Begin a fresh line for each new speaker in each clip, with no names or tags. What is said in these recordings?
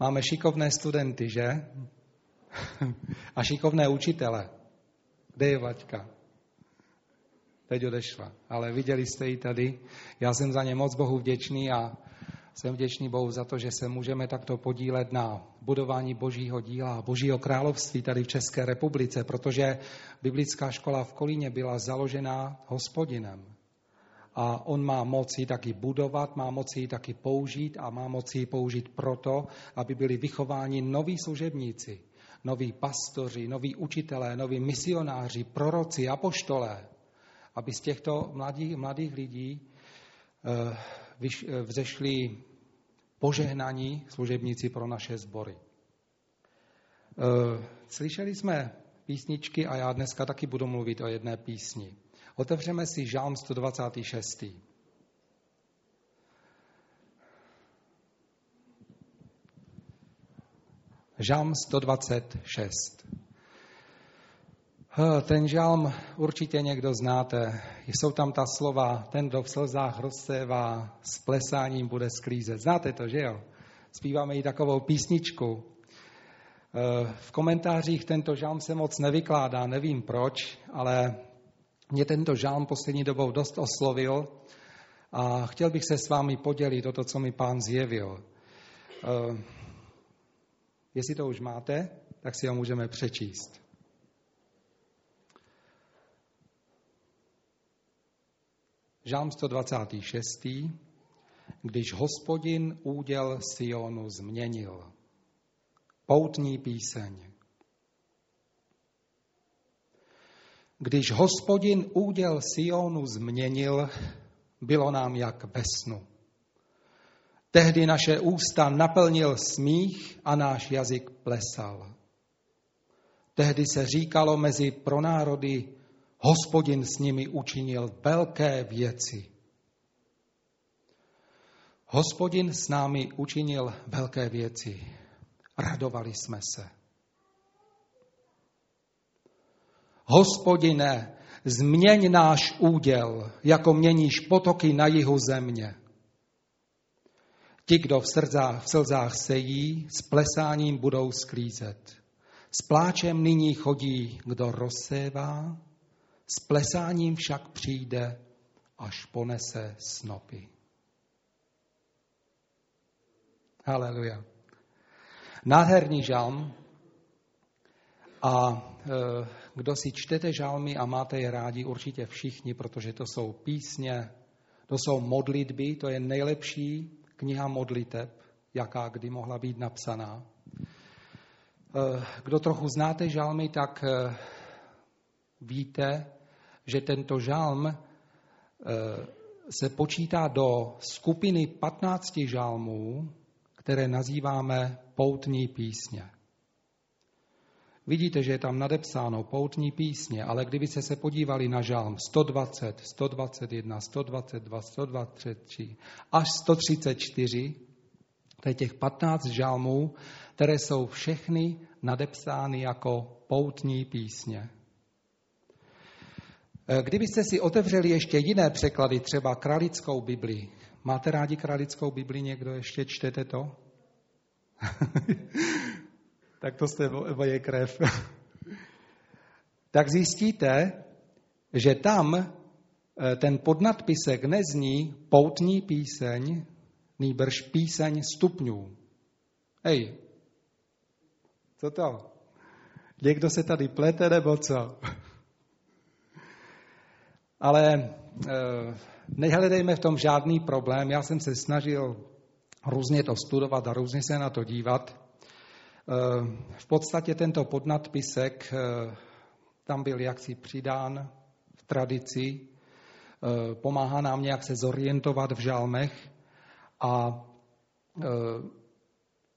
Máme šikovné studenty, že? A šikovné učitele. Kde je Vaťka? Teď odešla. Ale viděli jste ji tady. Já jsem za ně moc Bohu vděčný a jsem vděčný Bohu za to, že se můžeme takto podílet na budování Božího díla a Božího království tady v České republice, protože biblická škola v Kolíně byla založena hospodinem. A on má moci taky budovat, má moci taky použít a má moci použít proto, aby byli vychováni noví služebníci, noví pastoři, noví učitelé, noví misionáři, proroci, apoštolé, aby z těchto mladých, mladých lidí eh, eh, vzešli požehnaní služebníci pro naše sbory. Eh, slyšeli jsme písničky a já dneska taky budu mluvit o jedné písni. Otevřeme si Žálm 126. Žálm 126. Ten žalm určitě někdo znáte. Jsou tam ta slova, ten, kdo v slzách rozsévá, s plesáním bude sklízet. Znáte to, že jo? Zpíváme i takovou písničku. V komentářích tento žalm se moc nevykládá, nevím proč, ale mě tento žalm poslední dobou dost oslovil a chtěl bych se s vámi podělit o to, co mi pán zjevil. Jestli to už máte, tak si ho můžeme přečíst. Žám 126. Když hospodin úděl Sionu změnil. Poutní píseň. Když hospodin úděl Sionu změnil, bylo nám jak ve snu. Tehdy naše ústa naplnil smích a náš jazyk plesal. Tehdy se říkalo mezi pronárody, Hospodin s nimi učinil velké věci. Hospodin s námi učinil velké věci. Radovali jsme se. Hospodine, změň náš úděl, jako měníš potoky na jihu země. Ti, kdo v, srdcách, v slzách sejí, s plesáním budou sklízet. S pláčem nyní chodí, kdo rozsévá, s plesáním však přijde, až ponese snopy. Haleluja. Nádherný žalm. A e, kdo si čtete žalmy a máte je rádi, určitě všichni, protože to jsou písně, to jsou modlitby, to je nejlepší kniha modliteb, jaká kdy mohla být napsaná. E, kdo trochu znáte žalmy, tak e, víte, že tento žalm eh, se počítá do skupiny 15 žalmů, které nazýváme poutní písně. Vidíte, že je tam nadepsáno poutní písně, ale kdybyste se podívali na žálm 120, 121, 122, 123 až 134, to je těch 15 žálmů, které jsou všechny nadepsány jako poutní písně. Eh, kdybyste si otevřeli ještě jiné překlady, třeba kralickou Bibli, máte rádi kralickou Bibli někdo? Ještě čtete to? tak to jste moje krev. tak zjistíte, že tam eh, ten podnadpisek nezní poutní píseň, nýbrž píseň stupňů. Hej, co to? Někdo se tady plete nebo co? Ale e, nehledejme v tom žádný problém. Já jsem se snažil různě to studovat a různě se na to dívat. E, v podstatě tento podnadpisek e, tam byl jaksi přidán v tradici, e, pomáhá nám nějak se zorientovat v žálmech a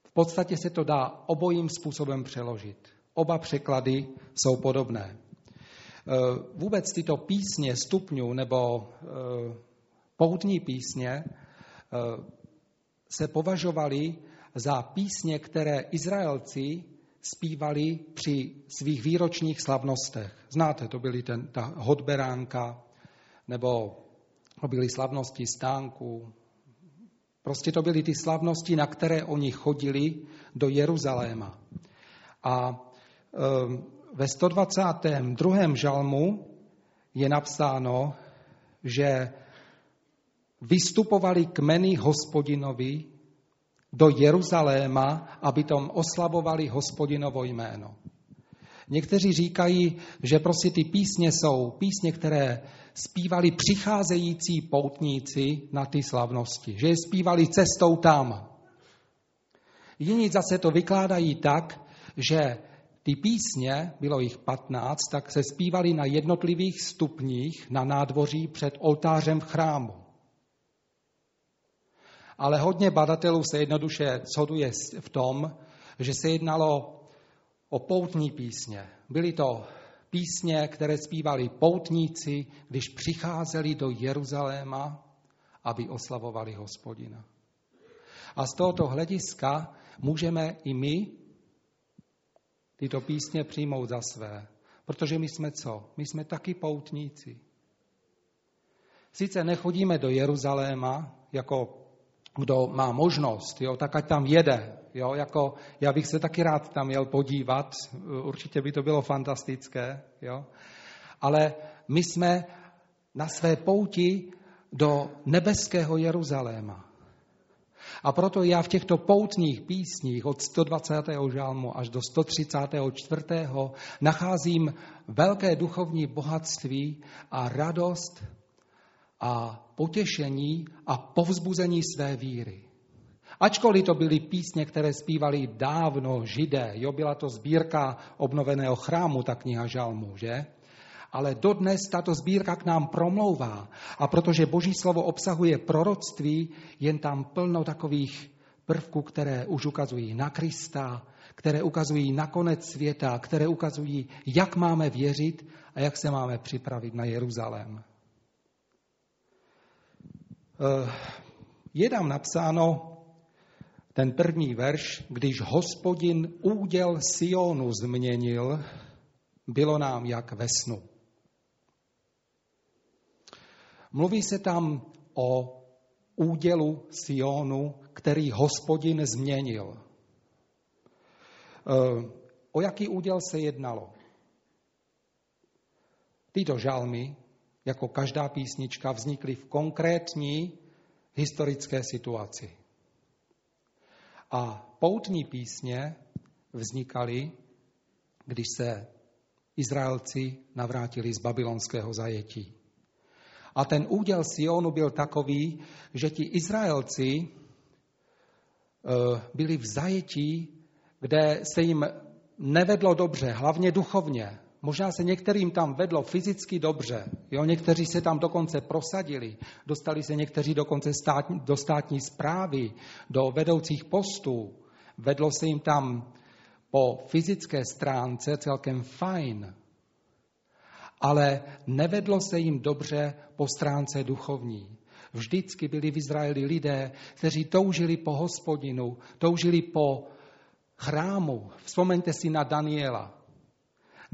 v podstatě se to dá obojím způsobem přeložit. Oba překlady jsou podobné. Eh, vůbec tyto písně stupňů nebo eh, poutní písně eh, se považovaly za písně, které Izraelci zpívali při svých výročních slavnostech. Znáte, to byly ten, ta hodberánka, nebo to byly slavnosti stánku, Prostě to byly ty slavnosti, na které oni chodili do Jeruzaléma. A ve 122. žalmu je napsáno, že vystupovali kmeny hospodinovi do Jeruzaléma, aby tom oslavovali hospodinovo jméno. Někteří říkají, že prostě ty písně jsou písně, které zpívali přicházející poutníci na ty slavnosti, že je zpívali cestou tam. Jiní zase to vykládají tak, že ty písně, bylo jich 15, tak se zpívaly na jednotlivých stupních na nádvoří před oltářem v chrámu. Ale hodně badatelů se jednoduše shoduje v tom, že se jednalo o poutní písně. Byly to písně, které zpívali poutníci, když přicházeli do Jeruzaléma, aby oslavovali hospodina. A z tohoto hlediska můžeme i my tyto písně přijmout za své. Protože my jsme co? My jsme taky poutníci. Sice nechodíme do Jeruzaléma jako kdo má možnost, jo, tak ať tam jede. Jo, jako, já bych se taky rád tam jel podívat, určitě by to bylo fantastické. Jo. Ale my jsme na své pouti do nebeského Jeruzaléma. A proto já v těchto poutních písních od 120. žálmu až do 134. nacházím velké duchovní bohatství a radost a potěšení a povzbuzení své víry. Ačkoliv to byly písně, které zpívali dávno židé, jo, byla to sbírka obnoveného chrámu, ta kniha Žalmu, že? Ale dodnes tato sbírka k nám promlouvá. A protože Boží slovo obsahuje proroctví, jen tam plno takových prvků, které už ukazují na Krista, které ukazují na konec světa, které ukazují, jak máme věřit a jak se máme připravit na Jeruzalém. Eh, je tam napsáno ten první verš, když hospodin úděl Sionu změnil, bylo nám jak ve snu. Mluví se tam o údělu Sionu, který hospodin změnil. Eh, o jaký úděl se jednalo? Tyto žalmy jako každá písnička, vznikly v konkrétní historické situaci. A poutní písně vznikaly, když se Izraelci navrátili z babylonského zajetí. A ten úděl Sionu byl takový, že ti Izraelci eh, byli v zajetí, kde se jim nevedlo dobře, hlavně duchovně. Možná se některým tam vedlo fyzicky dobře, jo? někteří se tam dokonce prosadili, dostali se někteří dokonce stát, do státní zprávy, do vedoucích postů, vedlo se jim tam po fyzické stránce celkem fajn, ale nevedlo se jim dobře po stránce duchovní. Vždycky byli v Izraeli lidé, kteří toužili po hospodinu, toužili po chrámu. Vzpomeňte si na Daniela.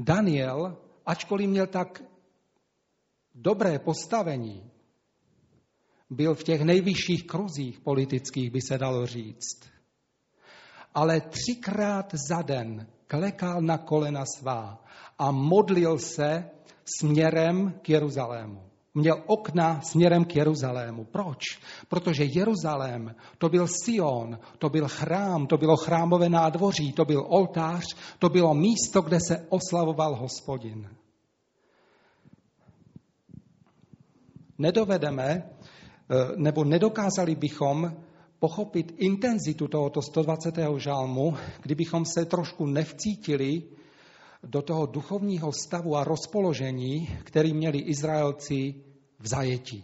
Daniel, ačkoliv měl tak dobré postavení, byl v těch nejvyšších kruzích politických, by se dalo říct. Ale třikrát za den klekal na kolena svá a modlil se směrem k Jeruzalému měl okna směrem k Jeruzalému. Proč? Protože Jeruzalém to byl Sion, to byl chrám, to bylo chrámové nádvoří, to byl oltář, to bylo místo, kde se oslavoval hospodin. Nedovedeme, eh, nebo nedokázali bychom pochopit intenzitu tohoto 120. žálmu, kdybychom se trošku nevcítili do toho duchovního stavu a rozpoložení, který měli Izraelci v zajetí.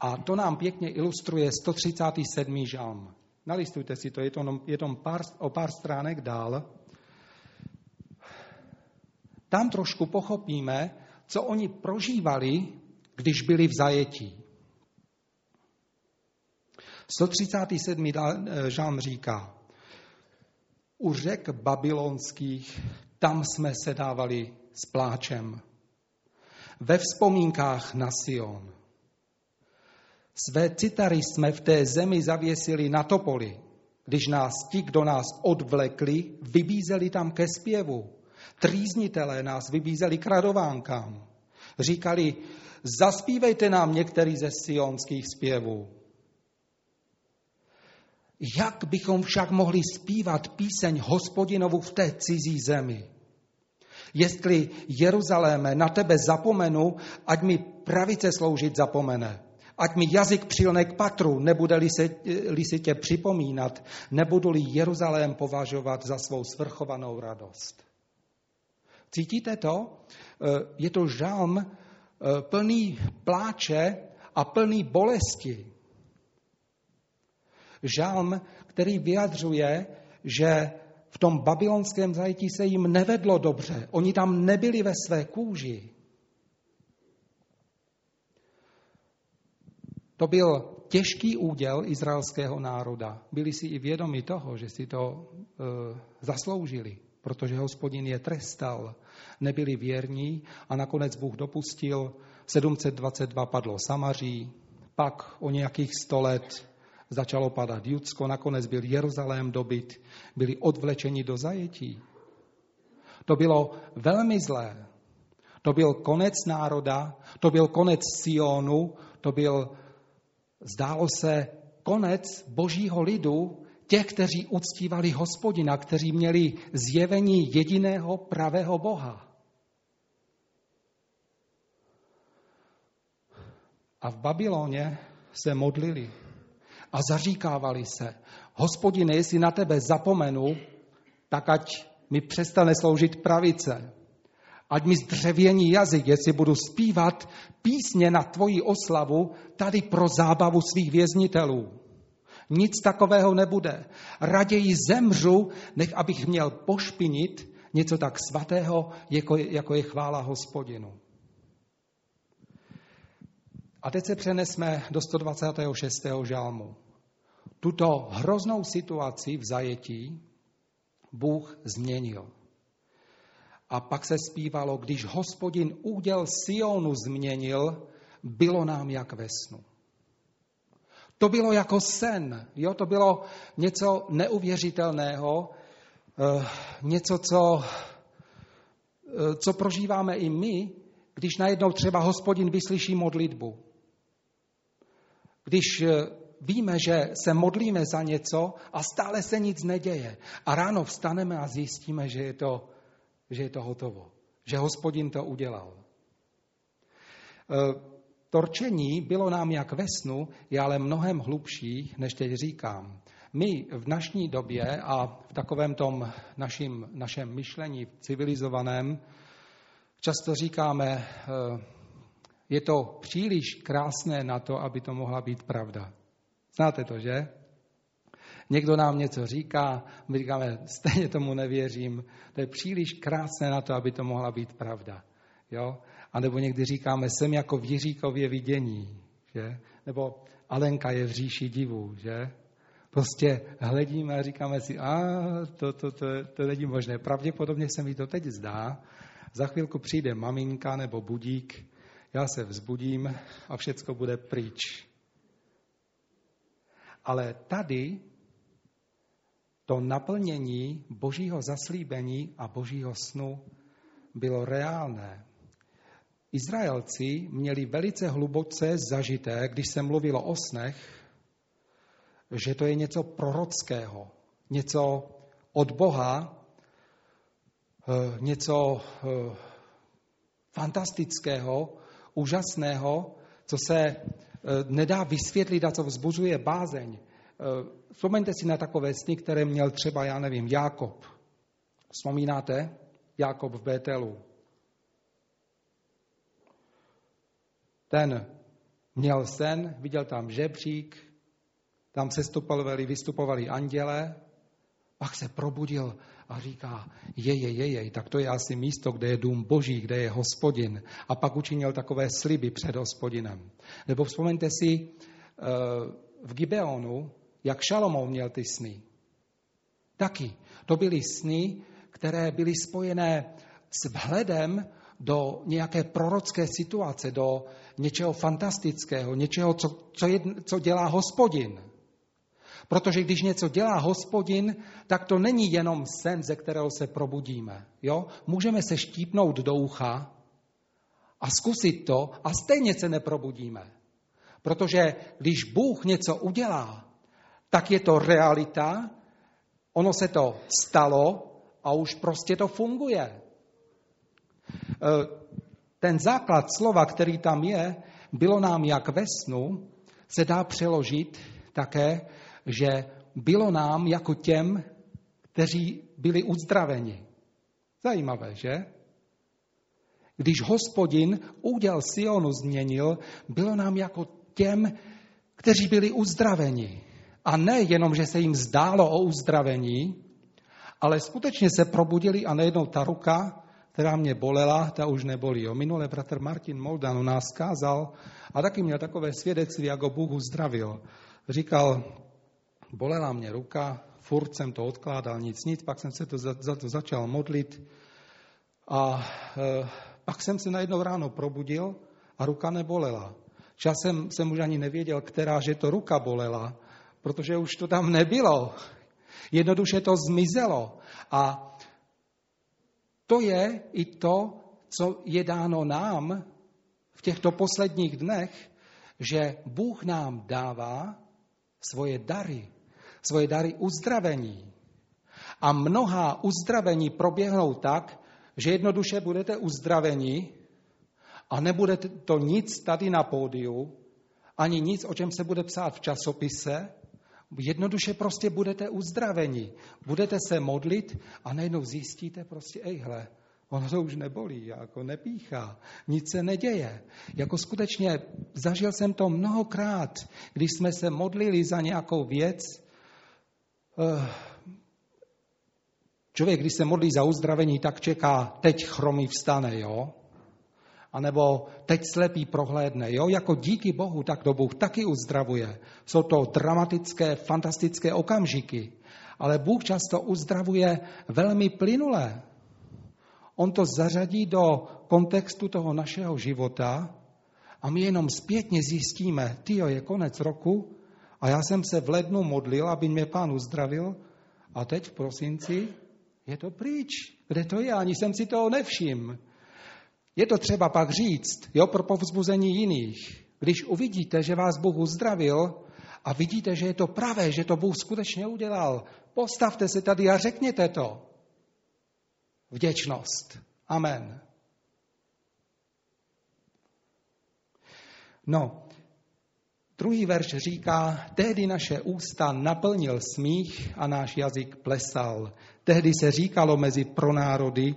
A to nám pěkně ilustruje 137. žalm. Nalistujte si to, je to, je to pár, o pár stránek dál. Tam trošku pochopíme, co oni prožívali, když byli v zajetí. 137. žalm říká, u řek babylonských tam jsme se dávali s pláčem. Ve vzpomínkách na Sion. Své citary jsme v té zemi zavěsili na topoli, když nás ti, kdo nás odvlekli, vybízeli tam ke zpěvu. Trýznitelé nás vybízeli k radovánkám. Říkali, zaspívejte nám některý ze sionských zpěvů. Jak bychom však mohli zpívat píseň hospodinovu v té cizí zemi? Jestli Jeruzaléme na tebe zapomenu, ať mi pravice sloužit zapomene. Ať mi jazyk přilne k patru, nebude-li se, li si tě připomínat, nebudu-li Jeruzalém považovat za svou svrchovanou radost. Cítíte to? Eh, je to žalm eh, plný pláče a plný bolesti. Žalm, který vyjadřuje, že v tom babylonském zajetí se jim nevedlo dobře. Oni tam nebyli ve své kůži. To byl těžký úděl izraelského národa. Byli si i vědomi toho, že si to e, zasloužili, protože hospodin je trestal. Nebyli věrní a nakonec Bůh dopustil, 722 padlo Samaří, pak o nějakých 100 let začalo padat Judsko, nakonec byl Jeruzalém dobyt, byli odvlečeni do zajetí. To bylo velmi zlé. To byl konec národa, to byl konec Sionu, to byl, zdálo se, konec božího lidu, těch, kteří uctívali hospodina, kteří měli zjevení jediného pravého Boha. A v Babyloně se modlili a zaříkávali se, hospodine, jestli na tebe zapomenu, tak ať mi přestane sloužit pravice. Ať mi zdřevění jazyk, jestli budu zpívat písně na tvoji oslavu tady pro zábavu svých věznitelů. Nic takového nebude. Raději zemřu, než abych měl pošpinit něco tak svatého, jako, jako je chvála hospodinu. A teď se přenesme do 126. žálmu tuto hroznou situaci v zajetí Bůh změnil. A pak se zpívalo, když hospodin úděl Sionu změnil, bylo nám jak ve snu. To bylo jako sen, jo? to bylo něco neuvěřitelného, eh, něco, co, eh, co prožíváme i my, když najednou třeba hospodin vyslyší modlitbu. Když eh, víme, že se modlíme za něco a stále se nic neděje. A ráno vstaneme a zjistíme, že je to, že je to hotovo. Že hospodin to udělal. E, torčení bylo nám jak ve snu, je ale mnohem hlubší, než teď říkám. My v dnešní době a v takovém tom našim, našem myšlení civilizovaném často říkáme, e, je to příliš krásné na to, aby to mohla být pravda. Znáte to, že? Někdo nám něco říká, my říkáme, stejně tomu nevěřím, to je příliš krásné na to, aby to mohla být pravda. Jo? A nebo někdy říkáme, jsem jako v Jiříkově vidění, že? Nebo Alenka je v říši divu, že? Prostě hledíme a říkáme si, a to, to, to, to není možné. Pravděpodobně se mi to teď zdá. Za chvilku přijde maminka nebo budík, já se vzbudím a všecko bude pryč. Ale tady to naplnění božího zaslíbení a božího snu bylo reálné. Izraelci měli velice hluboce zažité, když se mluvilo o snech, že to je něco prorockého, něco od Boha, eh, něco eh, fantastického, úžasného, co se nedá vysvětlit a co vzbuzuje bázeň. Eh, vzpomeňte si na takové sny, které měl třeba, já nevím, Jákob. Vzpomínáte? Jákob v Bételu. Ten měl sen, viděl tam žebřík, tam se stupovali, vystupovali anděle, pak se probudil a říká, je, je, je, je, tak to je asi místo, kde je dům boží, kde je hospodin. A pak učinil takové sliby před hospodinem. Nebo vzpomeňte si eh, v Gibeonu, jak Šalomou měl ty sny. Taky. To byly sny, které byly spojené s vhledem do nějaké prorocké situace, do něčeho fantastického, něčeho, co, co, je, co dělá hospodin. Protože když něco dělá hospodin, tak to není jenom sen, ze kterého se probudíme. Jo? Můžeme se štípnout do ucha a zkusit to a stejně se neprobudíme. Protože když Bůh něco udělá, tak je to realita, ono se to stalo a už prostě to funguje. E, ten základ slova, který tam je, bylo nám jak ve snu, se dá přeložit také, že bylo nám jako těm, kteří byli uzdraveni. Zajímavé, že? Když hospodin úděl Sionu změnil, bylo nám jako těm, kteří byli uzdraveni. A ne jenom, že se jim zdálo o uzdravení, ale skutečně se probudili a najednou ta ruka, která mě bolela, ta už nebolí. Jo. Minule bratr Martin Moldan u nás kázal a taky měl takové svědectví, jak ho Bůh uzdravil. Říkal, bolela mě ruka, furt jsem to odkládal, nic, nic, pak jsem se to za, za to začal modlit a e, pak jsem se najednou ráno probudil a ruka nebolela. Časem jsem už ani nevěděl, která, že to ruka bolela, protože už to tam nebylo. Jednoduše to zmizelo. A to je i to, co je dáno nám v těchto posledních dnech, že Bůh nám dává svoje dary, svoje dary uzdravení. A mnohá uzdravení proběhnou tak, že jednoduše budete uzdraveni a nebude to nic tady na pódiu, ani nic, o čem se bude psát v časopise, Jednoduše prostě budete uzdraveni. Budete se modlit a najednou zjistíte prostě, ej hle, ono to už nebolí, jako nepíchá, nic se neděje. Jako skutečně zažil jsem to mnohokrát, když jsme se modlili za nějakou věc. Eh, člověk, když se modlí za uzdravení, tak čeká, teď chromý vstane, jo? anebo teď slepý prohlédne. Jo? Jako díky Bohu, tak to Bůh taky uzdravuje. Jsou to dramatické, fantastické okamžiky. Ale Bůh často uzdravuje velmi plynulé. On to zařadí do kontextu toho našeho života a my jenom zpětně zjistíme, ty je konec roku a já jsem se v lednu modlil, aby mě pán uzdravil a teď v prosinci je to pryč. Kde to je? Ani jsem si toho nevšiml. Je to třeba pak říct, jo, pro povzbuzení jiných. Když uvidíte, že vás Bůh uzdravil a vidíte, že je to pravé, že to Bůh skutečně udělal, postavte se tady a řekněte to. Vděčnost. Amen. No, druhý verš říká, tehdy naše ústa naplnil smích a náš jazyk plesal. Tehdy se říkalo mezi pronárody,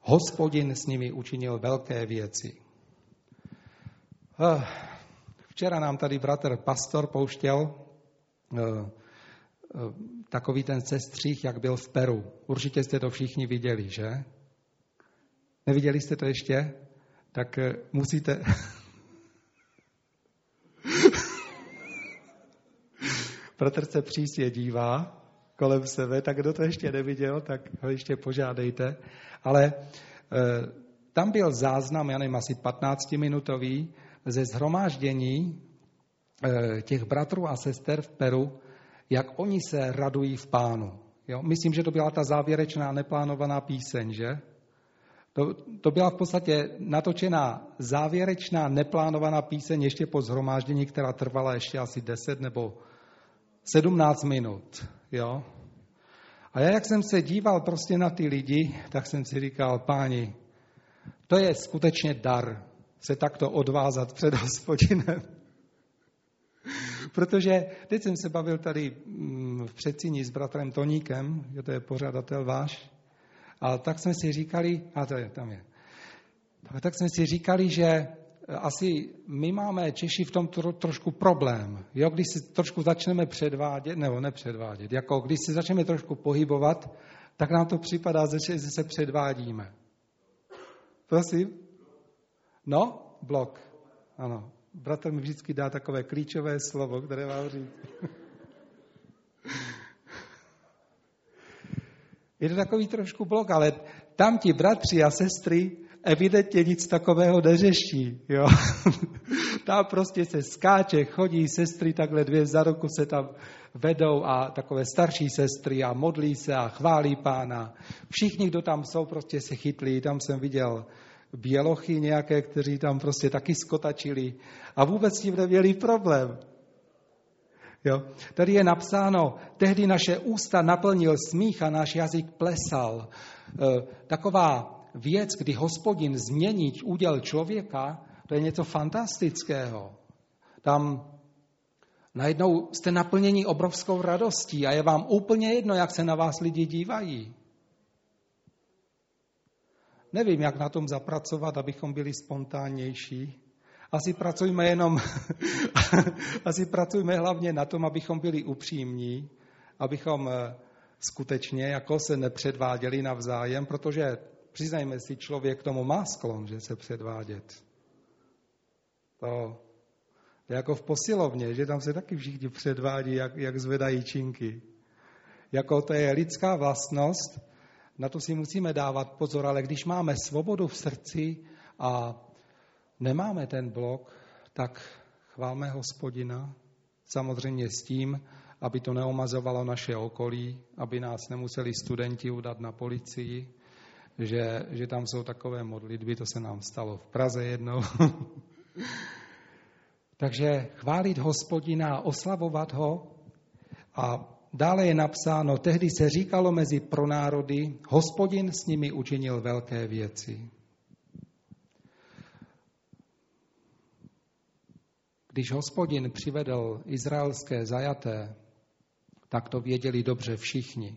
Hospodin s nimi učinil velké věci. Eh, včera nám tady bratr pastor pouštěl eh, eh, takový ten sestřích, jak byl v Peru. Určitě jste to všichni viděli, že? Neviděli jste to ještě? Tak musíte... Bratr se přísně dívá kolem sebe, tak kdo to ještě neviděl, tak ho ještě požádejte. Ale e, tam byl záznam, já nevím, asi 15-minutový, ze zhromáždění e, těch bratrů a sester v Peru, jak oni se radují v pánu. Jo? Myslím, že to byla ta závěrečná neplánovaná píseň, že? To, to byla v podstatě natočená závěrečná neplánovaná píseň ještě po zhromáždění, která trvala ještě asi 10 nebo 17 minut. Jo? A já, jak jsem se díval prostě na ty lidi, tak jsem si říkal, páni, to je skutečně dar se takto odvázat před hospodinem. Protože teď jsem se bavil tady mm, v předsíni s bratrem Toníkem, že to je pořadatel váš, a tak jsme si říkali, a to je, tam je, tak jsme si říkali, že asi my máme Češi v tom tro, trošku problém. Jo, když si trošku začneme předvádět, nebo nepředvádět, jako když si začneme trošku pohybovat, tak nám to připadá, že se předvádíme. Prosím? No, blok. Ano. Bratr mi vždycky dá takové klíčové slovo, které vám říct. Je to takový trošku blok, ale tam ti bratři a sestry evidentně nic takového neřeší. Jo? tam prostě se skáče, chodí sestry takhle dvě za roku se tam vedou a takové starší sestry a modlí se a chválí pána. Všichni, kdo tam jsou, prostě se chytlí. Tam jsem viděl bělochy nějaké, kteří tam prostě taky skotačili a vůbec s tím neměli problém. Jo? Tady je napsáno, tehdy naše ústa naplnil smích a náš jazyk plesal. E, taková věc, kdy hospodin změní úděl člověka, to je něco fantastického. Tam najednou jste naplněni obrovskou radostí a je vám úplně jedno, jak se na vás lidi dívají. Nevím, jak na tom zapracovat, abychom byli spontánnější. Asi pracujme jenom, asi pracujme hlavně na tom, abychom byli upřímní, abychom eh, skutečně jako se nepředváděli navzájem, protože přiznajme si, člověk k tomu má sklon, že se předvádět. To je jako v posilovně, že tam se taky všichni předvádí, jak, jak zvedají činky. Jako to je lidská vlastnost, na to si musíme dávat pozor, ale když máme svobodu v srdci a nemáme ten blok, tak chválme hospodina, samozřejmě s tím, aby to neomazovalo naše okolí, aby nás nemuseli studenti udat na policii, že, že tam jsou takové modlitby, to se nám stalo v Praze jednou. Takže chválit hospodina, oslavovat ho a dále je napsáno, tehdy se říkalo mezi pronárody, hospodin s nimi učinil velké věci. Když hospodin přivedl izraelské zajaté, tak to věděli dobře všichni.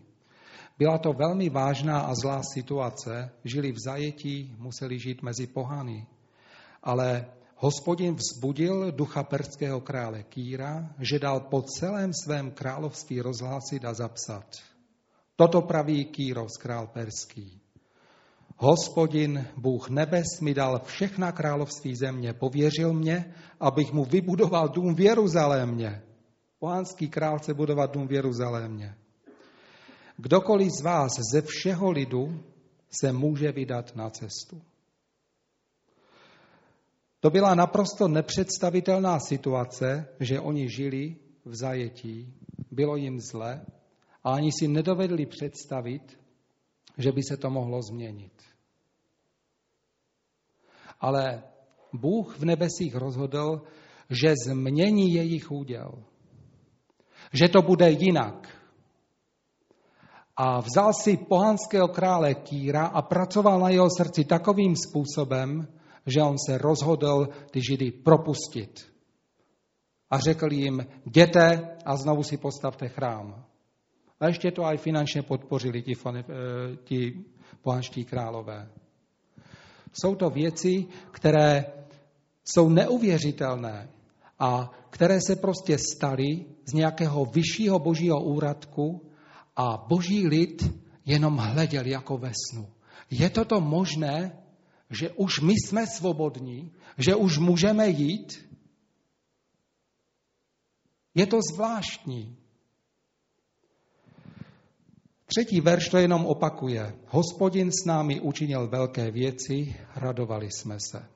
Byla to velmi vážná a zlá situace, žili v zajetí, museli žít mezi pohany. Ale hospodin vzbudil ducha perského krále Kýra, že dal po celém svém království rozhlásit a zapsat. Toto praví Kýros, král perský. Hospodin, Bůh nebes, mi dal všechna království země, pověřil mě, abych mu vybudoval dům v Jeruzalémě. Pohanský král chce budovat dům v Jeruzalémě. Kdokoliv z vás ze všeho lidu se může vydat na cestu. To byla naprosto nepředstavitelná situace, že oni žili v zajetí, bylo jim zle a ani si nedovedli představit, že by se to mohlo změnit. Ale Bůh v nebesích rozhodl, že změní jejich úděl. Že to bude jinak. A vzal si pohanského krále Kýra a pracoval na jeho srdci takovým způsobem, že on se rozhodl ty židy propustit. A řekl jim, jděte a znovu si postavte chrám. A ještě to aj finančně podpořili ti, eh, ti pohanští králové. Jsou to věci, které jsou neuvěřitelné a které se prostě staly z nějakého vyššího božího úradku a boží lid jenom hleděl jako ve snu. Je toto možné, že už my jsme svobodní, že už můžeme jít? Je to zvláštní. Třetí verš to jenom opakuje. Hospodin s námi učinil velké věci, radovali jsme se.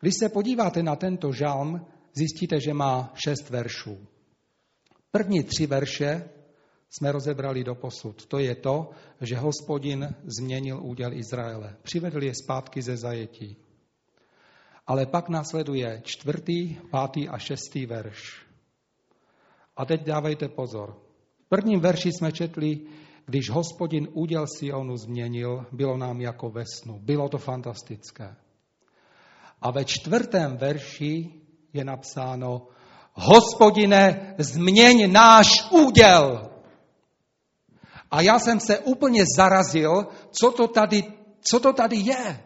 Když se podíváte na tento žalm, zjistíte, že má šest veršů. První tři verše jsme rozebrali do posud. To je to, že hospodin změnil úděl Izraele. Přivedl je zpátky ze zajetí. Ale pak následuje čtvrtý, pátý a šestý verš. A teď dávejte pozor. V prvním verši jsme četli, když hospodin úděl Sionu změnil, bylo nám jako ve snu. Bylo to fantastické. A ve čtvrtém verši je napsáno, hospodine, změň náš úděl. A já jsem se úplně zarazil, co to tady, co to tady je.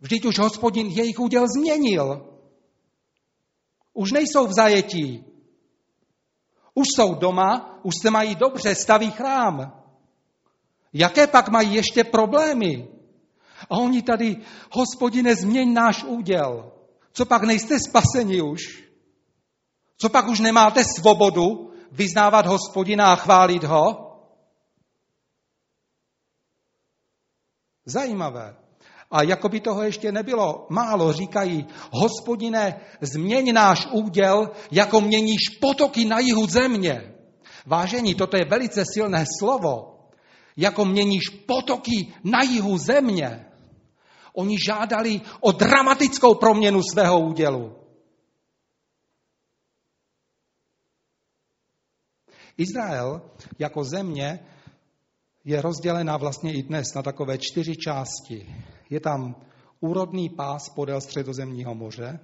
Vždyť už hospodin jejich úděl změnil. Už nejsou v zajetí. Už jsou doma, už se mají dobře, staví chrám. Jaké pak mají ještě problémy? A oni tady, hospodine, změň náš úděl. Co pak nejste spaseni už? Co pak už nemáte svobodu vyznávat hospodina a chválit ho? Zajímavé. A jako by toho ještě nebylo málo, říkají, hospodine, změň náš úděl, jako měníš potoky na jihu země. Vážení, toto je velice silné slovo. Jako měníš potoky na jihu země. Oni žádali o dramatickou proměnu svého údělu. Izrael jako země je rozdělená vlastně i dnes na takové čtyři části. Je tam úrodný pás podél středozemního moře,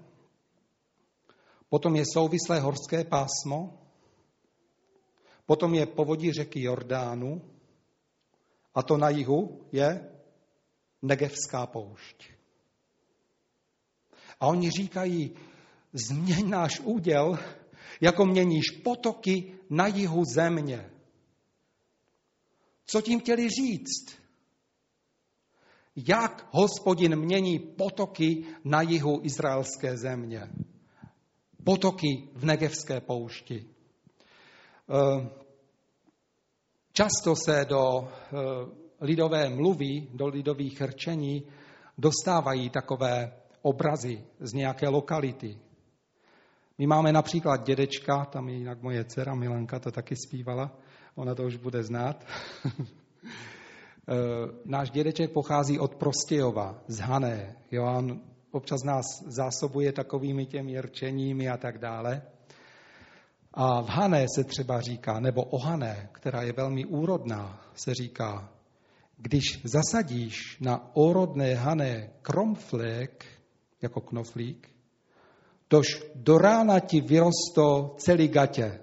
potom je souvislé horské pásmo, potom je povodí řeky Jordánu a to na jihu je Negevská poušť. A oni říkají, změň náš úděl, jako měníš potoky na jihu země. Co tím chtěli říct? Jak hospodin mění potoky na jihu izraelské země? Potoky v Negevské poušti. Eh, často se do eh, lidové mluvy, do lidových rčení dostávají takové obrazy z nějaké lokality. My máme například dědečka, tam je jinak moje dcera Milanka to taky zpívala, ona to už bude znát. Náš dědeček pochází od Prostějova, z Hané. Jo, on občas nás zásobuje takovými těmi rčeními a tak dále. A v Hané se třeba říká, nebo o Hané, která je velmi úrodná, se říká, když zasadíš na úrodné Hané kromflék, jako knoflík, tož do rána ti vyrosto celý gatě.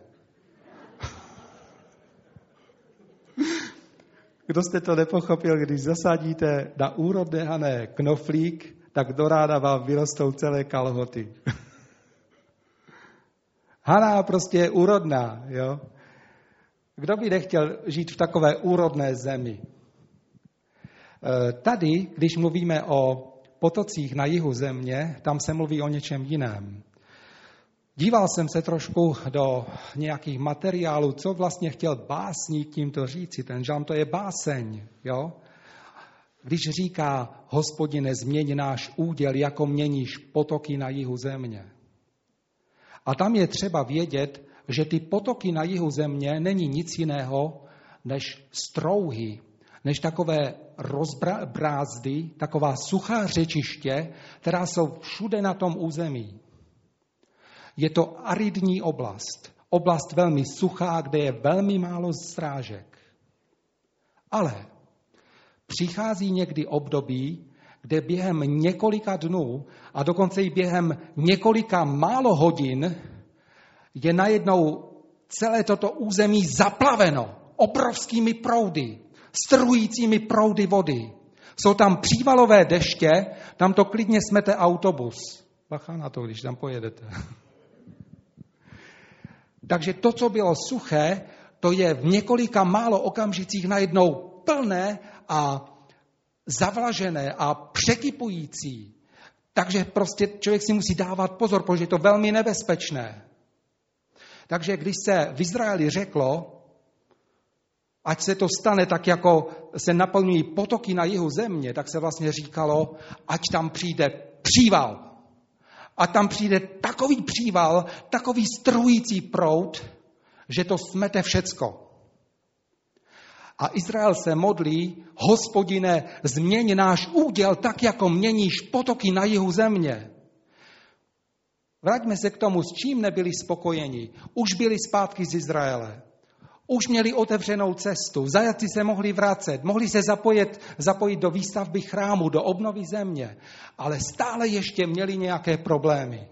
Kdo jste to nepochopil, když zasadíte na úrodné hané knoflík, tak do rána vám vyrostou celé kalhoty. Haná prostě je úrodná, jo? Kdo by nechtěl žít v takové úrodné zemi? E, tady, když mluvíme o potocích na jihu země, tam se mluví o něčem jiném. Díval jsem se trošku do nějakých materiálů, co vlastně chtěl básník tímto říci. Ten žalm to je báseň, jo? Když říká, hospodine, změň náš úděl, jako měníš potoky na jihu země. A tam je třeba vědět, že ty potoky na jihu země není nic jiného než strouhy, než takové rozbrázdy, taková suchá řečiště, která jsou všude na tom území. Je to aridní oblast, oblast velmi suchá, kde je velmi málo strážek. Ale přichází někdy období, kde během několika dnů a dokonce i během několika málo hodin je najednou celé toto území zaplaveno obrovskými proudy, strhujícími proudy vody. Jsou tam přívalové deště, tam to klidně smete autobus. Bacha na to, když tam pojedete. Takže to, co bylo suché, to je v několika málo okamžicích najednou plné a zavlažené a překypující. Takže prostě člověk si musí dávat pozor, protože je to velmi nebezpečné. Takže když se v Izraeli řeklo, ať se to stane tak, jako se naplňují potoky na jihu země, tak se vlastně říkalo, ať tam přijde příval. A tam přijde takový příval, takový strující prout, že to smete všecko. A Izrael se modlí, hospodine, změň náš úděl tak, jako měníš potoky na jihu země. Vraťme se k tomu, s čím nebyli spokojeni. Už byli zpátky z Izraele. Už měli otevřenou cestu, zajatci se mohli vracet, mohli se zapojit, zapojit do výstavby chrámu, do obnovy země, ale stále ještě měli nějaké problémy.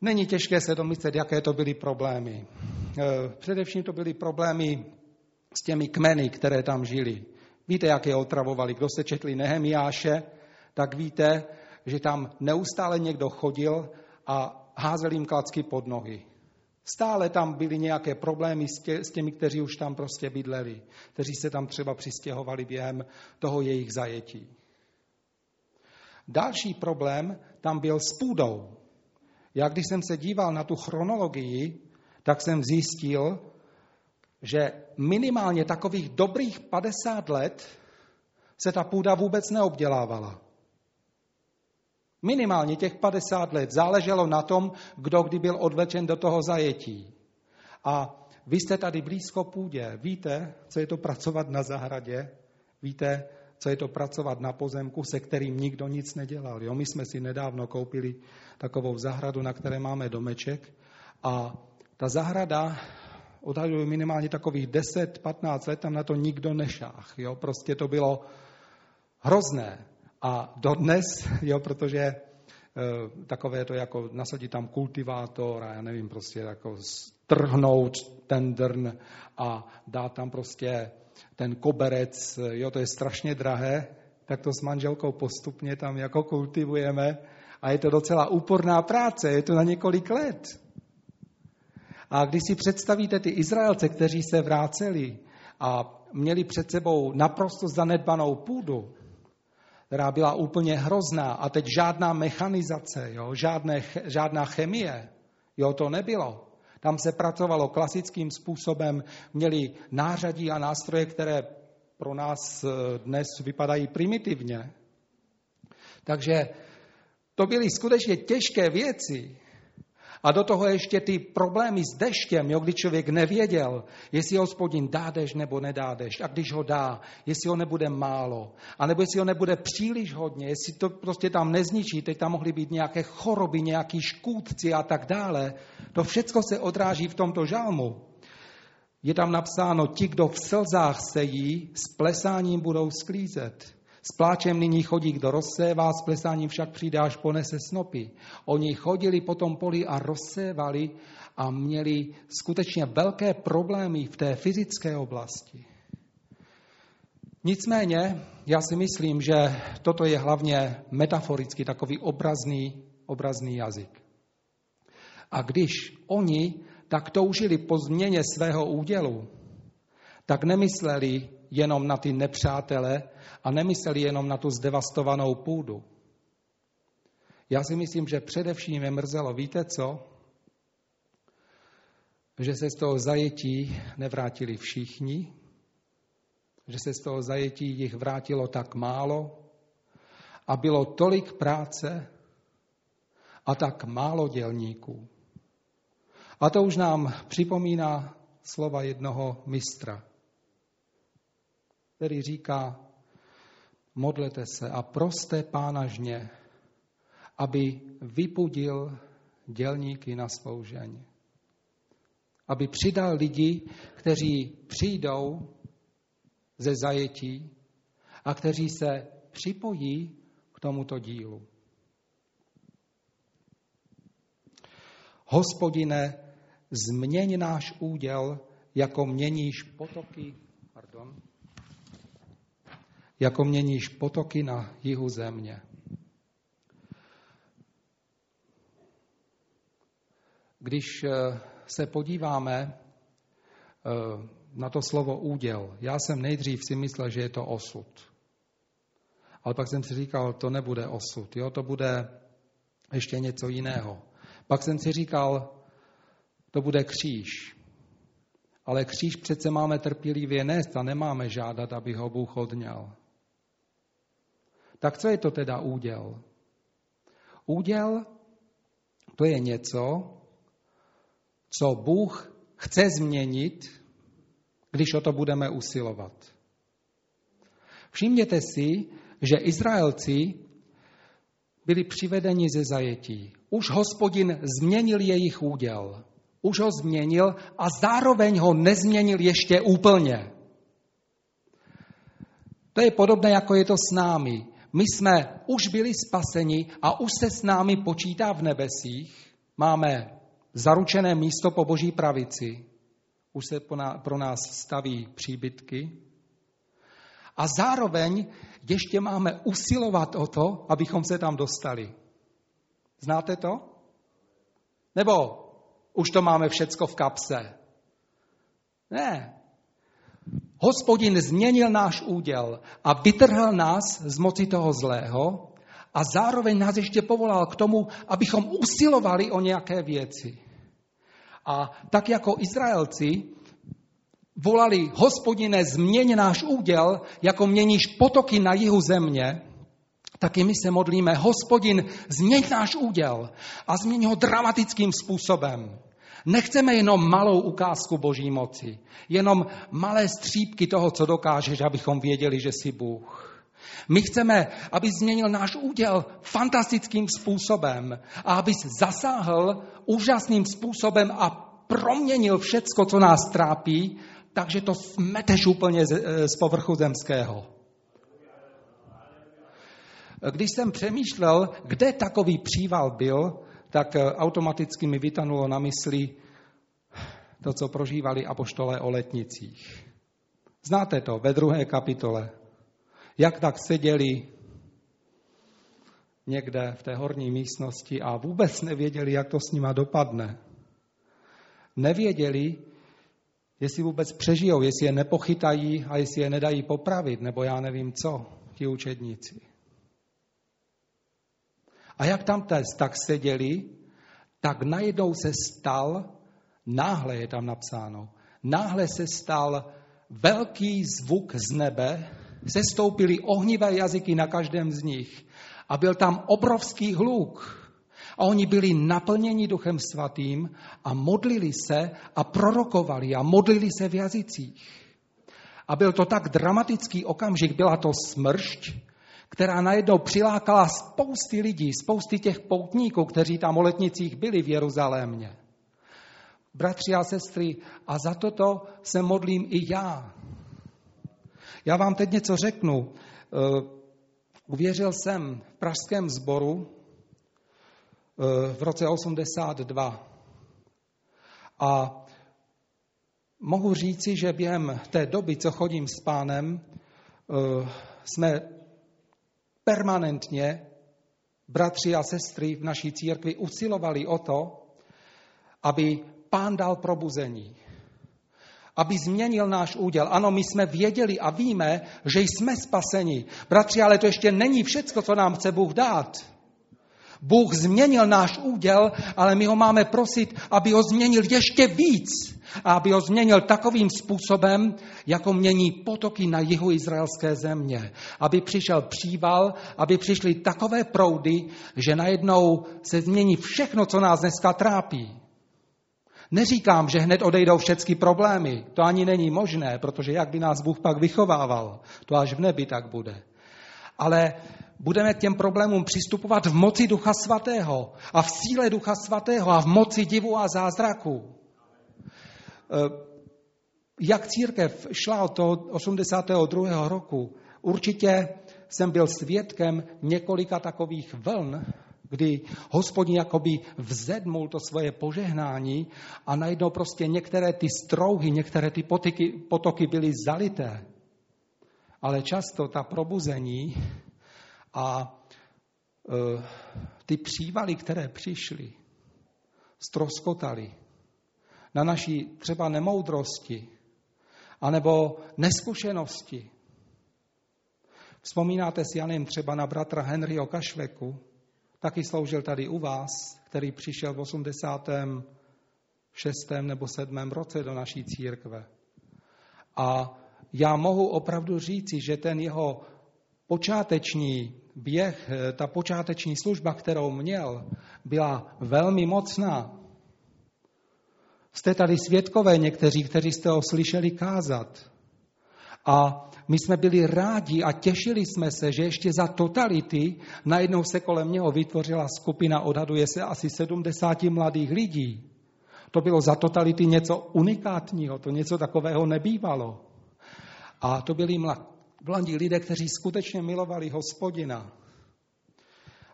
Není těžké se domyslet, jaké to byly problémy. E, především to byly problémy s těmi kmeny, které tam žili. Víte, jak je otravovali. Kdo se četli Nehemiáše, tak víte, že tam neustále někdo chodil a házel jim klacky pod nohy. Stále tam byly nějaké problémy s, tě, s těmi, kteří už tam prostě bydleli, kteří se tam třeba přistěhovali během toho jejich zajetí. Další problém tam byl s půdou. Já když jsem se díval na tu chronologii, tak jsem zjistil, že minimálně takových dobrých 50 let se ta půda vůbec neobdělávala. Minimálně těch 50 let záleželo na tom, kdo kdy byl odvlečen do toho zajetí. A vy jste tady blízko půdě. Víte, co je to pracovat na zahradě? Víte, co je to pracovat na pozemku, se kterým nikdo nic nedělal. Jo? My jsme si nedávno koupili takovou zahradu, na které máme domeček a ta zahrada odhaduje minimálně takových 10-15 let, tam na to nikdo nešách. Jo? Prostě to bylo hrozné. A dodnes, jo, protože e, takové to jako nasadit tam kultivátor a já nevím, prostě jako strhnout ten drn a dát tam prostě ten koberec, jo, to je strašně drahé, tak to s manželkou postupně tam jako kultivujeme a je to docela úporná práce, je to na několik let. A když si představíte ty Izraelce, kteří se vráceli a měli před sebou naprosto zanedbanou půdu, která byla úplně hrozná a teď žádná mechanizace, jo, žádné, žádná chemie, jo, to nebylo. Tam se pracovalo klasickým způsobem, měli nářadí a nástroje, které pro nás eh, dnes vypadají primitivně. Takže to byly skutečně těžké věci. A do toho ještě ty problémy s deštěm, jo, kdy člověk nevěděl, jestli hospodin dá dešť nebo nedá dešť. A když ho dá, jestli ho nebude málo, a nebo jestli ho nebude příliš hodně, jestli to prostě tam nezničí, teď tam mohly být nějaké choroby, nějaký škůdci a tak dále. To všechno se odráží v tomto žalmu. Je tam napsáno, ti, kdo v slzách sejí, s plesáním budou sklízet. S pláčem nyní chodí, kdo rozsévá, s plesáním však přijde, až ponese snopy. Oni chodili po tom poli a rozsévali a měli skutečně velké problémy v té fyzické oblasti. Nicméně, já si myslím, že toto je hlavně metaforicky takový obrazný, obrazný jazyk. A když oni tak toužili po změně svého údělu, tak nemysleli jenom na ty nepřátele a nemysleli jenom na tu zdevastovanou půdu. Já si myslím, že především je mrzelo, víte co? Že se z toho zajetí nevrátili všichni, že se z toho zajetí jich vrátilo tak málo a bylo tolik práce a tak málo dělníků. A to už nám připomíná slova jednoho mistra který říká, modlete se a proste pána žně, aby vypudil dělníky na svou žeň. Aby přidal lidi, kteří přijdou ze zajetí a kteří se připojí k tomuto dílu. Hospodine, změň náš úděl, jako měníš potoky, jako měníš potoky na jihu země. Když eh, se podíváme eh, na to slovo úděl, já jsem nejdřív si myslel, že je to osud. Ale pak jsem si říkal, to nebude osud, jo, to bude ještě něco jiného. Pak jsem si říkal, to bude kříž. Ale kříž přece máme trpělivě nést a nemáme žádat, aby ho Bůh odňal. Tak co je to teda úděl? Úděl to je něco, co Bůh chce změnit, když o to budeme usilovat. Všimněte si, že Izraelci byli přivedeni ze zajetí. Už hospodin změnil jejich úděl. Už ho změnil a zároveň ho nezměnil ještě úplně. To je podobné, jako je to s námi my jsme už byli spaseni a už se s námi počítá v nebesích. Máme zaručené místo po boží pravici. Už se pro nás staví příbytky. A zároveň ještě máme usilovat o to, abychom se tam dostali. Znáte to? Nebo už to máme všecko v kapse? Ne, Hospodin změnil náš úděl a vytrhl nás z moci toho zlého a zároveň nás ještě povolal k tomu, abychom usilovali o nějaké věci. A tak jako Izraelci volali, hospodine, změň náš úděl, jako měníš potoky na jihu země, taky my se modlíme, hospodin, změň náš úděl a změň ho dramatickým způsobem. Nechceme jenom malou ukázku boží moci, jenom malé střípky toho, co dokážeš, abychom věděli, že jsi Bůh. My chceme, aby změnil náš úděl fantastickým způsobem a aby zasáhl úžasným způsobem a proměnil všecko, co nás trápí, takže to smeteš úplně z, z povrchu zemského. Když jsem přemýšlel, kde takový příval byl, tak eh, automaticky mi vytanulo na mysli to, co prožívali apoštolé o letnicích. Znáte to ve druhé kapitole. Jak tak seděli někde v té horní místnosti a vůbec nevěděli, jak to s nima dopadne. Nevěděli, jestli vůbec přežijou, jestli je nepochytají a jestli je nedají popravit, nebo já nevím co, ti učedníci. A jak tam tak seděli, tak najednou se stal, náhle je tam napsáno, náhle se stal velký zvuk z nebe, sestoupily ohnivé jazyky na každém z nich a byl tam obrovský hluk. A oni byli naplněni Duchem Svatým a modlili se a prorokovali a modlili se v jazycích. A byl to tak dramatický okamžik, byla to smršť, která najednou přilákala spousty lidí, spousty těch poutníků, kteří tam o letnicích byli v Jeruzalémě. Bratři a sestry, a za toto se modlím i já. Já vám teď něco řeknu. Eh, uvěřil jsem v pražském sboru eh, v roce 82. A mohu říci, že během té doby, co chodím s pánem, eh, jsme permanentně bratři a sestry v naší církvi usilovali o to, aby pán dal probuzení, aby změnil náš úděl. Ano, my jsme věděli a víme, že jsme spaseni. Bratři, ale to ještě není všecko, co nám chce Bůh dát. Bůh změnil náš úděl, ale my ho máme prosit, aby ho změnil ještě víc. A aby ho změnil takovým způsobem, jako mění potoky na jihu izraelské země. Aby přišel příval, aby přišly takové proudy, že najednou se změní všechno, co nás dneska trápí. Neříkám, že hned odejdou všechny problémy. To ani není možné, protože jak by nás Bůh pak vychovával, to až v nebi tak bude. Ale budeme k těm problémům přistupovat v moci Ducha Svatého a v síle Ducha Svatého a v moci divu a zázraku. Eh, jak církev šla od toho 82. roku, určitě jsem byl svědkem několika takových vln, kdy hospodin jakoby vzedmul to svoje požehnání a najednou prostě některé ty strouhy, některé ty potoky, potoky byly zalité. Ale často ta probuzení a e, ty přívaly, které přišly, stroskotaly na naší třeba nemoudrosti, anebo neskušenosti. Vzpomínáte si, já nevím, třeba na bratra Henryho Kašveku, taky sloužil tady u vás, který přišel v 86. nebo 7. roce do naší církve. A já mohu opravdu říci, že ten jeho počáteční běh, ta počáteční služba, kterou měl, byla velmi mocná. Jste tady svědkové někteří, kteří jste ho slyšeli kázat. A my jsme byli rádi a těšili jsme se, že ještě za totality najednou se kolem něho vytvořila skupina, odhaduje se asi 70 mladých lidí. To bylo za totality něco unikátního, to něco takového nebývalo. A to byli mladí lidé, kteří skutečně milovali hospodina.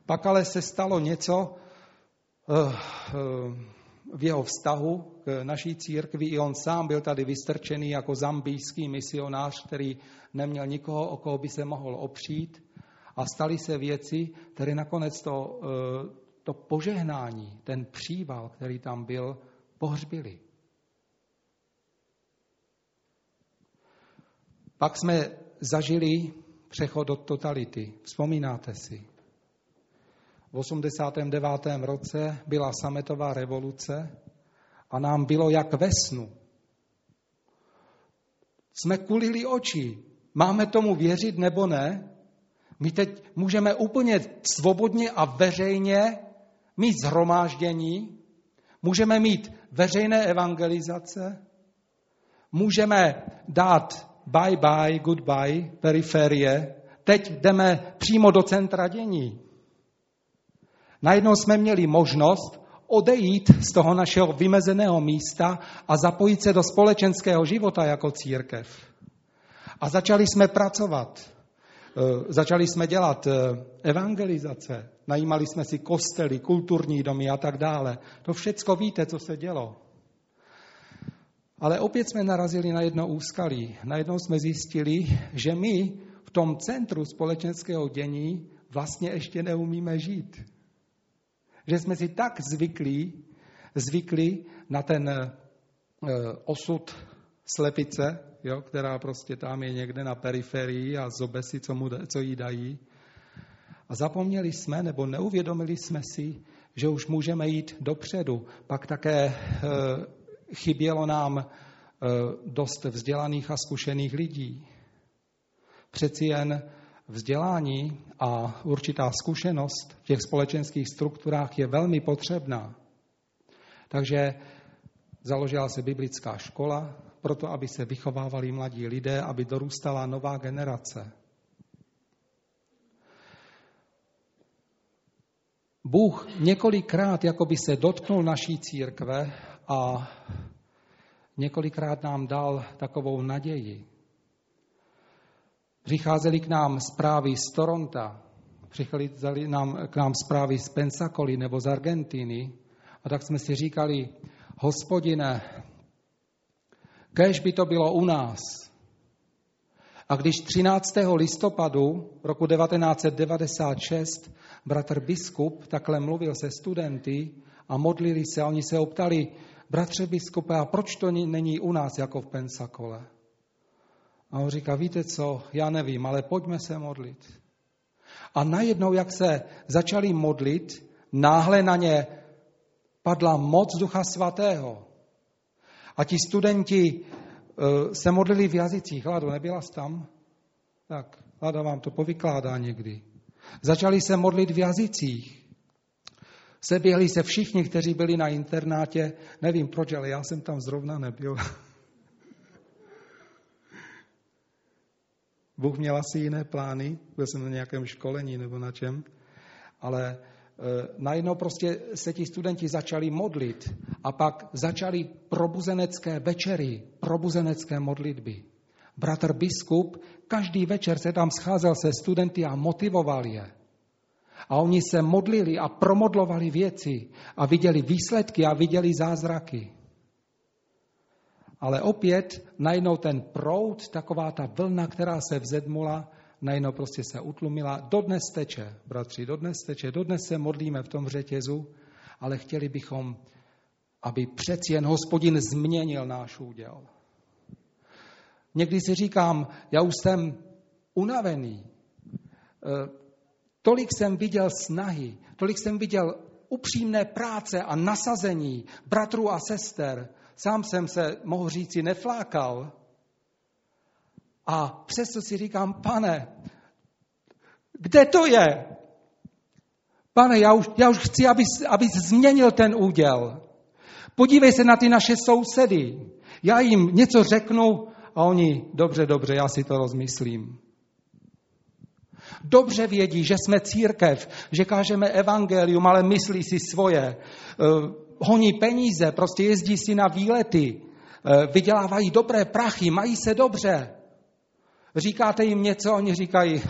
Pak ale se stalo něco, uh, uh, v jeho vztahu k naší církvi. I on sám byl tady vystrčený jako zambijský misionář, který neměl nikoho, o koho by se mohl opřít. A staly se věci, které nakonec to, eh, to požehnání, ten příval, který tam byl, pohřbili. Pak jsme zažili přechod do totality. Vzpomínáte si? v 89. roce byla sametová revoluce a nám bylo jak ve snu. jsme kulili oči. Máme tomu věřit nebo ne? My teď můžeme úplně svobodně a veřejně mít zhromáždění, můžeme mít veřejné evangelizace, můžeme dát bye bye, goodbye, periferie, teď jdeme přímo do centra dění. Najednou jsme měli možnost odejít z toho našeho vymezeného místa a zapojit se do společenského života jako církev. A začali jsme pracovat. Eh, začali jsme dělat eh, evangelizace, najímali jsme si kostely, kulturní domy a tak dále. To všecko víte, co se dělo. Ale opět jsme narazili na jedno úskalí. Najednou jsme zjistili, že my v tom centru společenského dění vlastně ještě neumíme žít. Že jsme si tak zvyklí, zvyklí na ten eh, osud slepice, jo, která prostě tam je někde na periferii a zobe si, co, mu, co jí dají. A zapomněli jsme, nebo neuvědomili jsme si, že už můžeme jít dopředu. Pak také e, chybělo nám e, dost vzdělaných a zkušených lidí. Přeci jen vzdělání a určitá zkušenost v těch společenských strukturách je velmi potřebná. Takže založila se biblická škola, proto aby se vychovávali mladí lidé, aby dorůstala nová generace. Bůh několikrát jakoby se dotknul naší církve a několikrát nám dal takovou naději. Přicházely k nám zprávy z Toronta, přicházely nám, k nám zprávy z Pensacoly nebo z Argentiny a tak jsme si říkali, hospodine, Kež by to bylo u nás. A když 13. listopadu roku 1996 bratr biskup takhle mluvil se studenty a modlili se, oni se optali, bratře biskupe, a proč to není u nás jako v Pensakole? A on říká, víte co, já nevím, ale pojďme se modlit. A najednou, jak se začali modlit, náhle na ně padla moc Ducha Svatého. A ti studenti eh, se modlili v jazycích. Lado, nebyla jsi tam? Tak, Lada vám to povykládá někdy. Začali se modlit v jazycích. Seběhli se všichni, kteří byli na internátě. Nevím proč, ale já jsem tam zrovna nebyl. Bůh měl asi jiné plány, byl jsem na nějakém školení nebo na čem, ale Eh, najednou prostě se ti studenti začali modlit a pak začali probuzenecké večery, probuzenecké modlitby. Bratr biskup každý večer se tam scházel se studenty a motivoval je. A oni se modlili a promodlovali věci a viděli výsledky a viděli zázraky. Ale opět najednou ten proud, taková ta vlna, která se vzedmula, najednou prostě se utlumila. Dodnes teče, bratři, dodnes teče, dodnes se modlíme v tom řetězu, ale chtěli bychom, aby přeci jen hospodin změnil náš úděl. Někdy si říkám, já už jsem unavený. Tolik jsem viděl snahy, tolik jsem viděl upřímné práce a nasazení bratrů a sester. Sám jsem se, mohu říci, neflákal, a přesto si říkám, pane, kde to je? Pane, já už, já už chci, abys, abys změnil ten úděl. Podívej se na ty naše sousedy. Já jim něco řeknu a oni, dobře, dobře, já si to rozmyslím. Dobře vědí, že jsme církev, že kážeme evangelium, ale myslí si svoje. Uh, honí peníze, prostě jezdí si na výlety, uh, vydělávají dobré prachy, mají se dobře. Říkáte jim něco, oni říkají,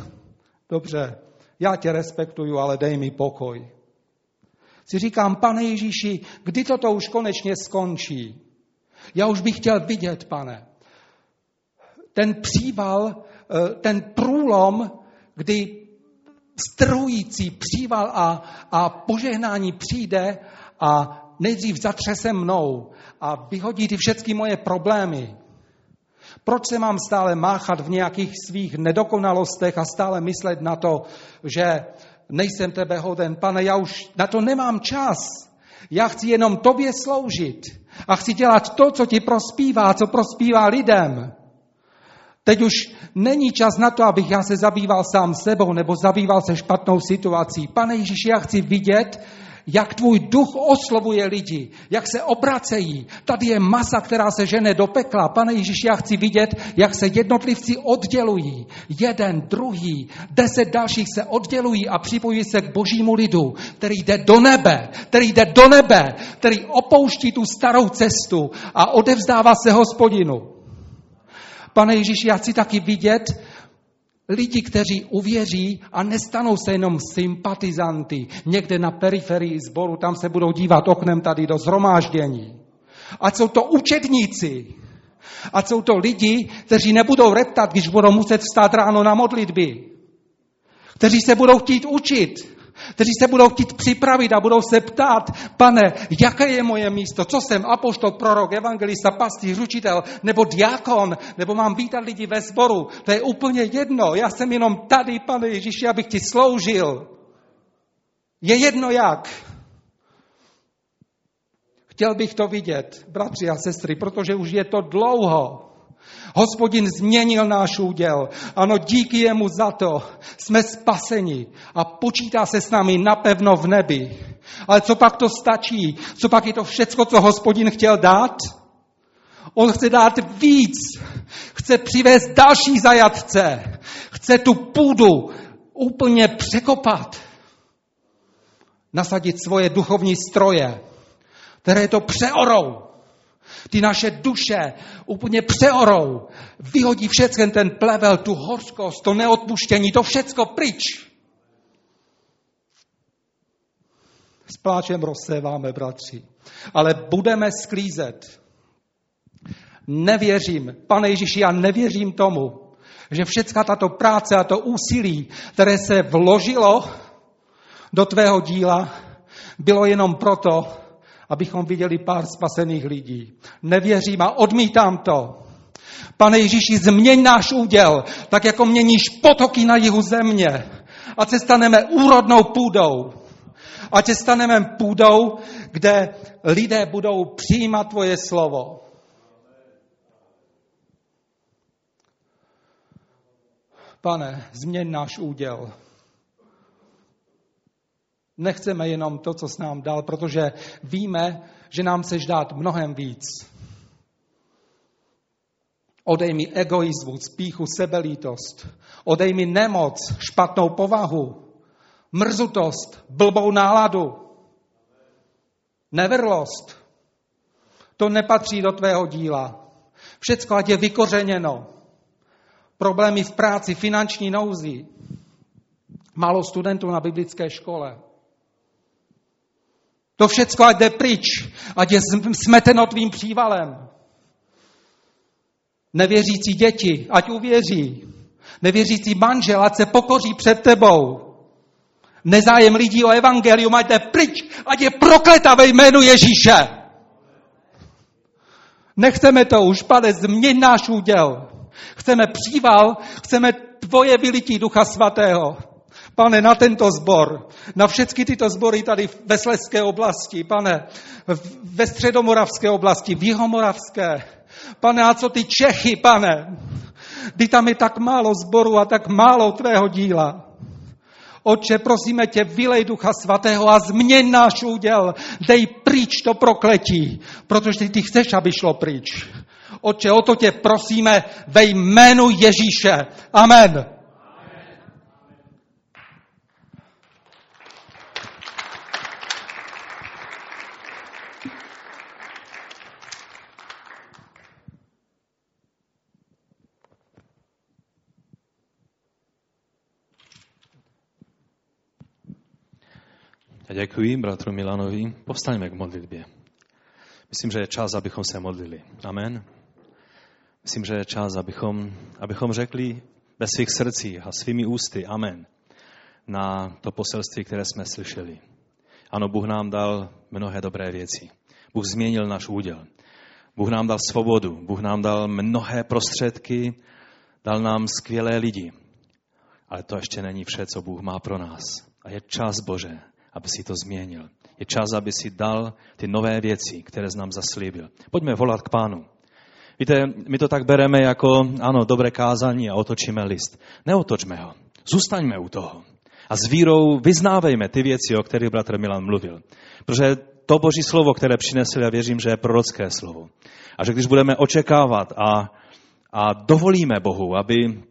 dobře, já tě respektuju, ale dej mi pokoj. Si říkám, pane Ježíši, kdy toto už konečně skončí? Já už bych chtěl vidět, pane. Ten příval, eh, ten průlom, kdy strhující příval a, a požehnání přijde a nejdřív zatře se mnou a vyhodí ty všechny moje problémy. Proč se mám stále máchat v nějakých svých nedokonalostech a stále myslet na to, že nejsem tebe hoden. Pane, já už na to nemám čas. Já chci jenom tobě sloužit a chci dělat to, co ti prospívá, co prospívá lidem. Teď už není čas na to, abych já se zabýval sám sebou nebo zabýval se špatnou situací. Pane Ježíši, já chci vidět, jak tvůj duch oslovuje lidi, jak se obracejí. Tady je masa, která se žene do pekla. Pane Ježíš, já chci vidět, jak se jednotlivci oddělují. Jeden, druhý, deset dalších se oddělují a připojují se k božímu lidu, který jde do nebe, který jde do nebe, který opouští tu starou cestu a odevzdává se hospodinu. Pane Ježíši, já chci taky vidět, Lidi, kteří uvěří a nestanou se jenom sympatizanty někde na periferii sboru, tam se budou dívat oknem tady do zhromáždění. A jsou to učedníci. A jsou to lidi, kteří nebudou reptat, když budou muset vstát ráno na modlitby. Kteří se budou chtít učit kteří se budou chtít připravit a budou se ptát, pane, jaké je moje místo, co jsem, apoštol, prorok, evangelista, pastýř, učitel, nebo diakon, nebo mám vítat lidi ve sboru, to je úplně jedno, já jsem jenom tady, pane Ježíši, abych ti sloužil. Je jedno jak. Chtěl bych to vidět, bratři a sestry, protože už je to dlouho. Hospodin změnil náš úděl. Ano, díky jemu za to jsme spaseni a počítá se s námi napevno v nebi. Ale co pak to stačí? Co pak je to všecko, co hospodin chtěl dát? On chce dát víc. Chce přivést další zajatce. Chce tu půdu úplně překopat. Nasadit svoje duchovní stroje, které to přeorou ty naše duše úplně přeorou. Vyhodí všechen ten plevel, tu horskost, to neodpuštění, to všecko pryč. S pláčem rozséváme, bratři. Ale budeme sklízet. Nevěřím, pane Ježíši, já nevěřím tomu, že všecka tato práce a to úsilí, které se vložilo do tvého díla, bylo jenom proto, abychom viděli pár spasených lidí. Nevěřím a odmítám to. Pane Ježíši, změň náš úděl, tak jako měníš potoky na jihu země. Ať se staneme úrodnou půdou. Ať se staneme půdou, kde lidé budou přijímat tvoje slovo. Pane, změň náš úděl. Nechceme jenom to, co s nám dal, protože víme, že nám chceš dát mnohem víc. Odej mi egoismus, spíchu, sebelítost. Odej mi nemoc, špatnou povahu, mrzutost, blbou náladu, nevrlost. To nepatří do tvého díla. Všecko, ať je vykořeněno. Problémy v práci, finanční nouzi. Málo studentů na biblické škole. To všecko ať jde pryč, ať je smeteno tvým přívalem. Nevěřící děti, ať uvěří. Nevěřící manžel, ať se pokoří před tebou. Nezájem lidí o evangelium, ať jde pryč, ať je prokleta ve jménu Ježíše. Nechceme to už, pane, změň náš úděl. Chceme příval, chceme tvoje vylití Ducha Svatého. Pane, na tento zbor, na všechny tyto sbory tady ve Sleské oblasti, pane, ve středomoravské oblasti, v jihomoravské. Pane, a co ty Čechy, pane? Kdy tam je tak málo zboru a tak málo tvého díla. Oče, prosíme tě, vylej Ducha Svatého a změň náš úděl. Dej pryč to prokletí, protože ty chceš, aby šlo pryč. Oče, o to tě prosíme ve jménu Ježíše. Amen.
Děkuji bratru Milanovi. Povstaňme k modlitbě. Myslím, že je čas, abychom se modlili. Amen. Myslím, že je čas, abychom, abychom řekli ve svých srdcích a svými ústy Amen na to poselství, které jsme slyšeli. Ano, Bůh nám dal mnohé dobré věci. Bůh změnil náš úděl. Bůh nám dal svobodu. Bůh nám dal mnohé prostředky. Dal nám skvělé lidi. Ale to ještě není vše, co Bůh má pro nás. A je čas Bože, aby si to změnil. Je čas, aby si dal ty nové věci, které nám zaslíbil. Pojďme volat k pánu. Víte, my to tak bereme jako, ano, dobré kázání a otočíme list. Neotočme ho. Zůstaňme u toho. A s vírou vyznávejme ty věci, o kterých bratr Milan mluvil. Protože to boží slovo, které přinesl, já věřím, že je prorocké slovo. A že když budeme očekávat a, a dovolíme Bohu, aby,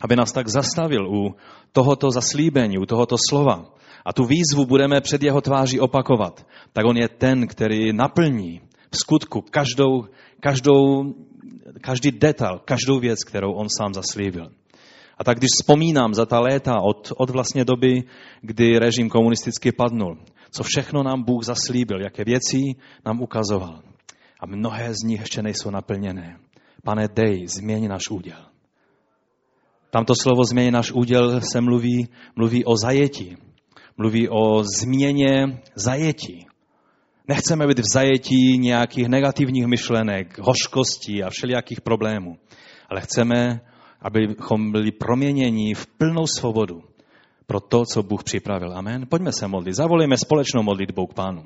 aby nás tak zastavil u tohoto zaslíbení, u tohoto slova, a tu výzvu budeme před jeho tváří opakovat, tak on je ten, který naplní v skutku každou, každou, každý detail, každou věc, kterou on sám zaslíbil. A tak když vzpomínám za ta léta od, od vlastně doby, kdy režim komunistický padnul, co všechno nám Bůh zaslíbil, jaké věci nám ukazoval. A mnohé z nich ještě nejsou naplněné. Pane, dej, změň náš úděl. Tamto slovo změň náš úděl se mluví, mluví o zajetí. Mluví o změně zajetí. Nechceme být v zajetí nějakých negativních myšlenek, hořkostí a všelijakých problémů, ale chceme, abychom byli proměněni v plnou svobodu pro to, co Bůh připravil. Amen. Pojďme se modlit. Zavolejme společnou modlitbou k Pánu.